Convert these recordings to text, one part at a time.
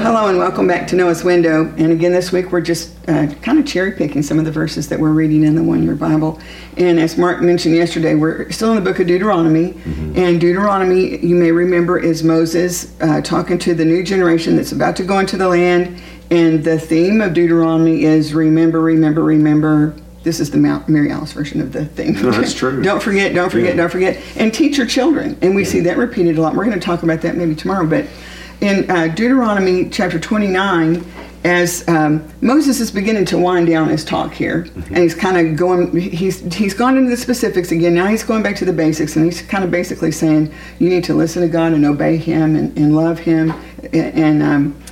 hello and welcome back to Noah's Window. And again, this week we're just uh, kind of cherry picking some of the verses that we're reading in the one year Bible. And as Mark mentioned yesterday, we're still in the book of Deuteronomy. Mm-hmm. And Deuteronomy, you may remember, is Moses uh, talking to the new generation that's about to go into the land. And the theme of Deuteronomy is remember, remember, remember. This is the Mary Alice version of the theme. No, that's true. don't forget, don't forget, yeah. don't forget. And teach your children. And we yeah. see that repeated a lot. We're going to talk about that maybe tomorrow. But in uh, Deuteronomy chapter 29, as um, Moses is beginning to wind down his talk here, mm-hmm. and he's kind of going, he's he's gone into the specifics again. Now he's going back to the basics, and he's kind of basically saying you need to listen to God and obey Him and, and love Him, and, and um,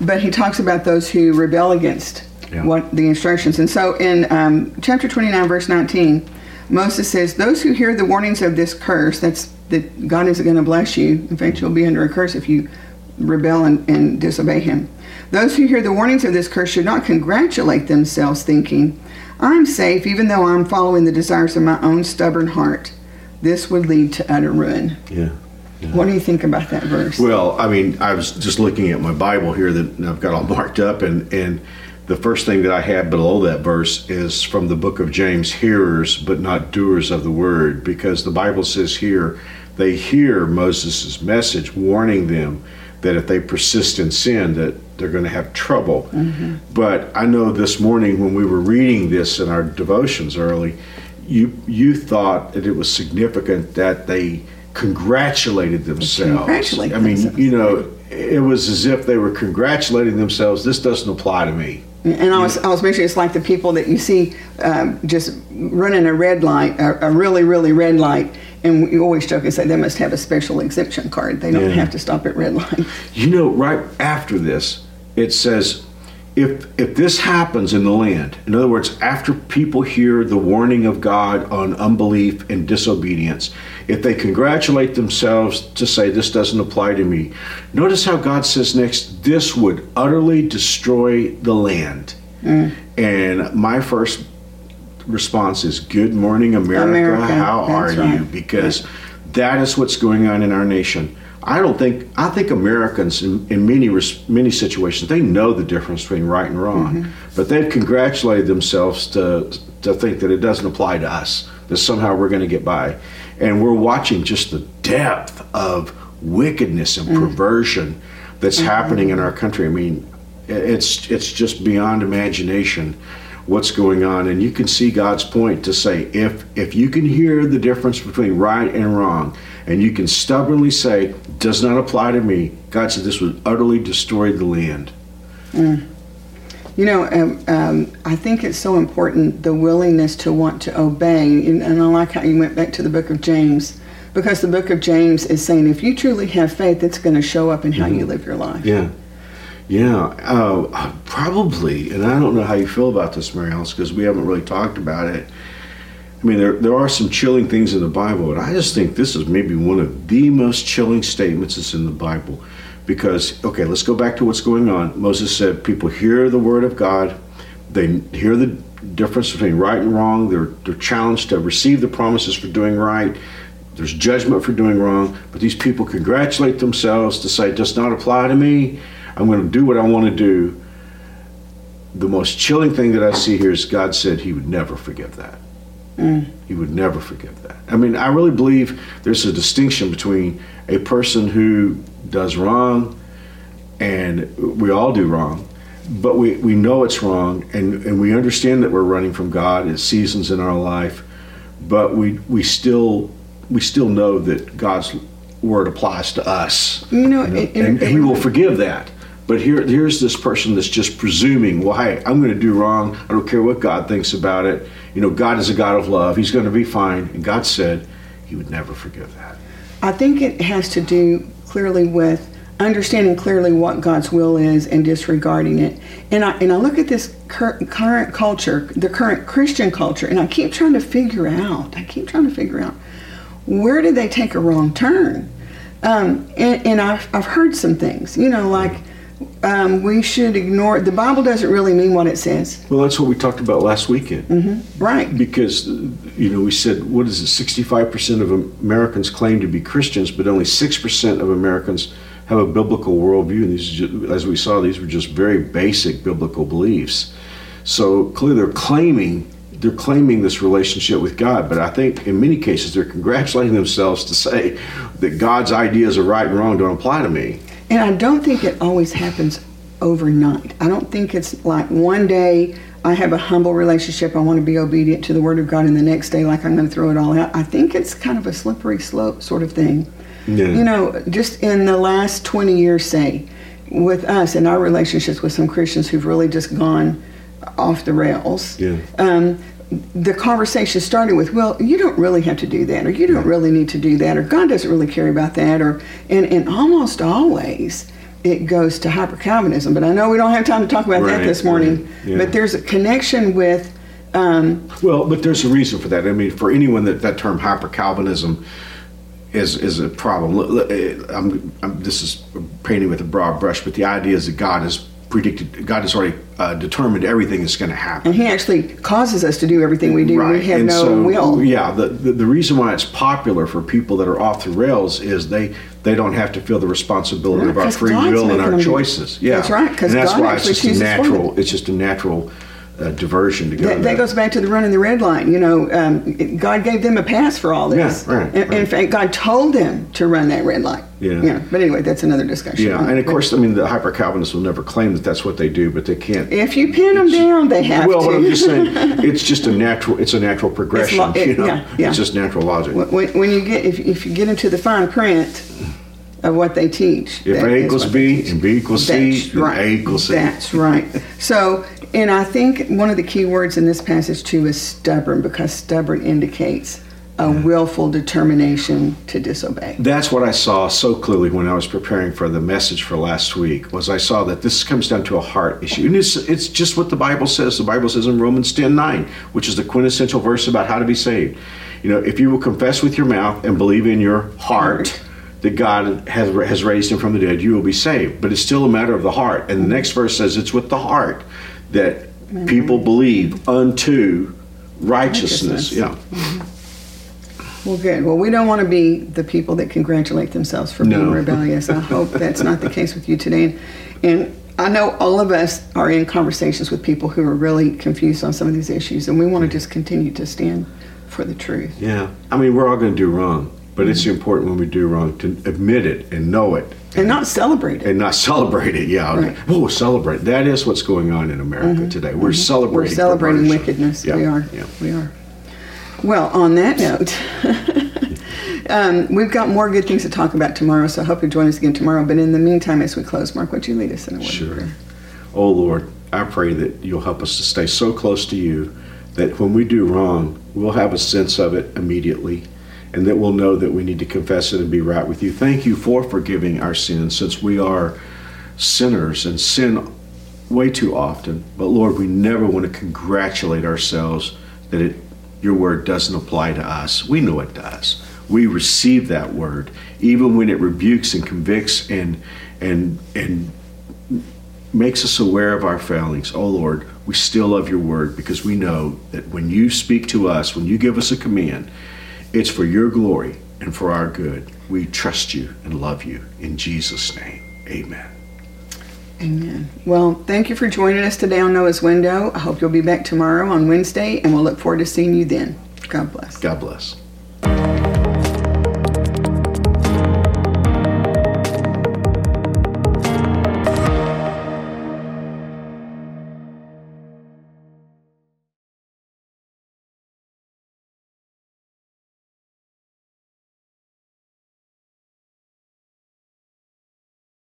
but he talks about those who rebel against yeah. what the instructions. And so in um, chapter 29, verse 19, Moses says, "Those who hear the warnings of this curse, that's that God isn't going to bless you. In fact, you'll be under a curse if you." Rebel and, and disobey him. Those who hear the warnings of this curse should not congratulate themselves, thinking, I'm safe even though I'm following the desires of my own stubborn heart. This would lead to utter ruin. Yeah. yeah. What do you think about that verse? Well, I mean, I was just looking at my Bible here that I've got all marked up, and, and the first thing that I have below that verse is from the book of James hearers, but not doers of the word, because the Bible says here they hear Moses' message warning them that if they persist in sin that they're going to have trouble. Mm-hmm. but i know this morning when we were reading this in our devotions early you you thought that it was significant that they congratulated themselves. congratulate i mean you know it was as if they were congratulating themselves this doesn't apply to me. And I was, I was mentioning it's like the people that you see um, just running a red light, a, a really, really red light, and we always joke and say they must have a special exemption card. They don't yeah. have to stop at red line. You know, right after this, it says, if if this happens in the land, in other words, after people hear the warning of God on unbelief and disobedience, if they congratulate themselves to say this doesn't apply to me, notice how God says next, this would utterly destroy the land. Mm. And my first response is Good morning, America. America. How are right. you? Because that is what's going on in our nation. I don't think I think Americans in, in many many situations they know the difference between right and wrong, mm-hmm. but they've congratulated themselves to to think that it doesn't apply to us. That somehow we're going to get by, and we're watching just the depth of wickedness and mm-hmm. perversion that's mm-hmm. happening in our country. I mean, it's it's just beyond imagination what's going on and you can see God's point to say if if you can hear the difference between right and wrong and you can stubbornly say does not apply to me God said this would utterly destroy the land mm. you know um, um, I think it's so important the willingness to want to obey and, and I like how you went back to the book of James because the book of James is saying if you truly have faith it's going to show up in how mm-hmm. you live your life yeah yeah, uh, probably. And I don't know how you feel about this, Mary Alice, because we haven't really talked about it. I mean, there, there are some chilling things in the Bible, and I just think this is maybe one of the most chilling statements that's in the Bible. Because, okay, let's go back to what's going on. Moses said, People hear the word of God, they hear the difference between right and wrong, they're, they're challenged to receive the promises for doing right. There's judgment for doing wrong, but these people congratulate themselves to say, does not apply to me I'm going to do what I want to do. The most chilling thing that I see here is God said He would never forgive that. Mm. He would never forgive that. I mean, I really believe there's a distinction between a person who does wrong, and we all do wrong, but we, we know it's wrong, and, and we understand that we're running from God at seasons in our life, but we, we still we still know that God's word applies to us. You know, you know? It, it, and, and He will forgive that. But here, here's this person that's just presuming, well, hey, I'm going to do wrong. I don't care what God thinks about it. You know, God is a God of love. He's going to be fine. And God said He would never forgive that. I think it has to do clearly with understanding clearly what God's will is and disregarding it. And I and I look at this cur- current culture, the current Christian culture, and I keep trying to figure out. I keep trying to figure out where did they take a wrong turn. Um, and, and I've, I've heard some things, you know, like um, we should ignore the Bible doesn't really mean what it says. Well, that's what we talked about last weekend. Mm-hmm. Right. Because, you know, we said, what is it, 65% of Americans claim to be Christians, but only 6% of Americans have a biblical worldview. And these, as we saw, these were just very basic biblical beliefs. So clearly, they're claiming they're claiming this relationship with God. But I think in many cases, they're congratulating themselves to say that God's ideas of right and wrong don't apply to me. And I don't think it always happens overnight. I don't think it's like one day I have a humble relationship, I want to be obedient to the Word of God, and the next day, like I'm going to throw it all out. I think it's kind of a slippery slope sort of thing. Yeah. You know, just in the last 20 years, say, with us and our relationships with some Christians who've really just gone off the rails. Yeah. Um, the conversation started with, well, you don't really have to do that, or you don't really need to do that, or God doesn't really care about that, or and, and almost always it goes to hyper Calvinism. But I know we don't have time to talk about that this morning. right, yeah. But there's a connection with um, Well, but there's a reason for that. I mean, for anyone that that term hyper Calvinism is is a problem. I'm, I'm, this is painting with a broad brush, but the idea is that God has predicted, God has already uh, determined everything that's going to happen. and He actually causes us to do everything we do. We have and no so, will. Yeah, the, the the reason why it's popular for people that are off the rails is they they don't have to feel the responsibility Right, of our free God's will and our choices. Yeah, That's right. Because that's God why it's just a natural. It's just a natural uh, diversion to go. That, to that goes back to the running the red line. You know, um, God gave them a pass for all this. Yeah, right, And, and in fact, God told them to run that red light. Yeah. Know, but anyway, that's another discussion. Yeah, and of course, I mean, the hyper Calvinists will never claim that that's what they do, but they can't. if you pin them down, they have well, to. what I'm just saying, it's just a natural. It's a natural progression. lo- it- you know? yeah, yeah. It's just natural logic. when, when you get if, if you get into the fine print of what they teach, if A equals B and B equals C, That's then right. A equals C. That's right. So, and I think one of the key words in this passage too is stubborn because stubborn indicates a willful determination to disobey. That's what I saw so clearly when I was preparing for the message for last week. Was I saw that this comes down to a heart issue, and it's it's just what the Bible says. The Bible says in Romans ten nine, which is the quintessential verse about how to be saved. You know, if you will confess with your mouth and believe in your heart that God has has raised him from the dead, you will be saved. But it's still a matter of the heart. And the next verse says it's with the heart that people believe unto righteousness. Righteousness. Yeah. Mm-hmm. Well, good. Well, we don't want to be the people that congratulate themselves for being rebellious. I hope that's not the case with you today. And I know all of us are in conversations with people who are really confused on some of these issues, and we want to just continue to stand for the truth. Yeah, I mean, we're all going to do wrong, but it's important when we do wrong to admit it and know it And not celebrate it. and not celebrate it. Yeah, Right. whoa, celebrate. That is what's going on in America today. We're celebrating. We're celebrating perversion. wickedness. Yeah, We are. Yeah. We are. Well, on that note, um, we've got more good things to talk about tomorrow, so I hope you join us again tomorrow. But in the meantime, as we close, Mark, would you lead us in a word? Sure. prayer? Oh Lord, I pray that you'll help us to stay so close to you that when we do wrong, we'll have a sense of it immediately and that we'll know that we need to confess it and be right with you. Thank you for forgiving our sins since we are sinners and sin way too often. But Lord, we never want to congratulate ourselves that it, your word doesn't apply to us. We know it does. We receive that word even when it rebukes and convicts and and and makes us aware of our failings. Oh Lord, we still love your word because we know that when you speak to us, when you give us a command, it's for your glory and for our good. We trust you and love you. In Jesus' name, amen. Amen. Well, thank you for joining us today on Noah's Window. I hope you'll be back tomorrow on Wednesday, and we'll look forward to seeing you then. God bless. God bless.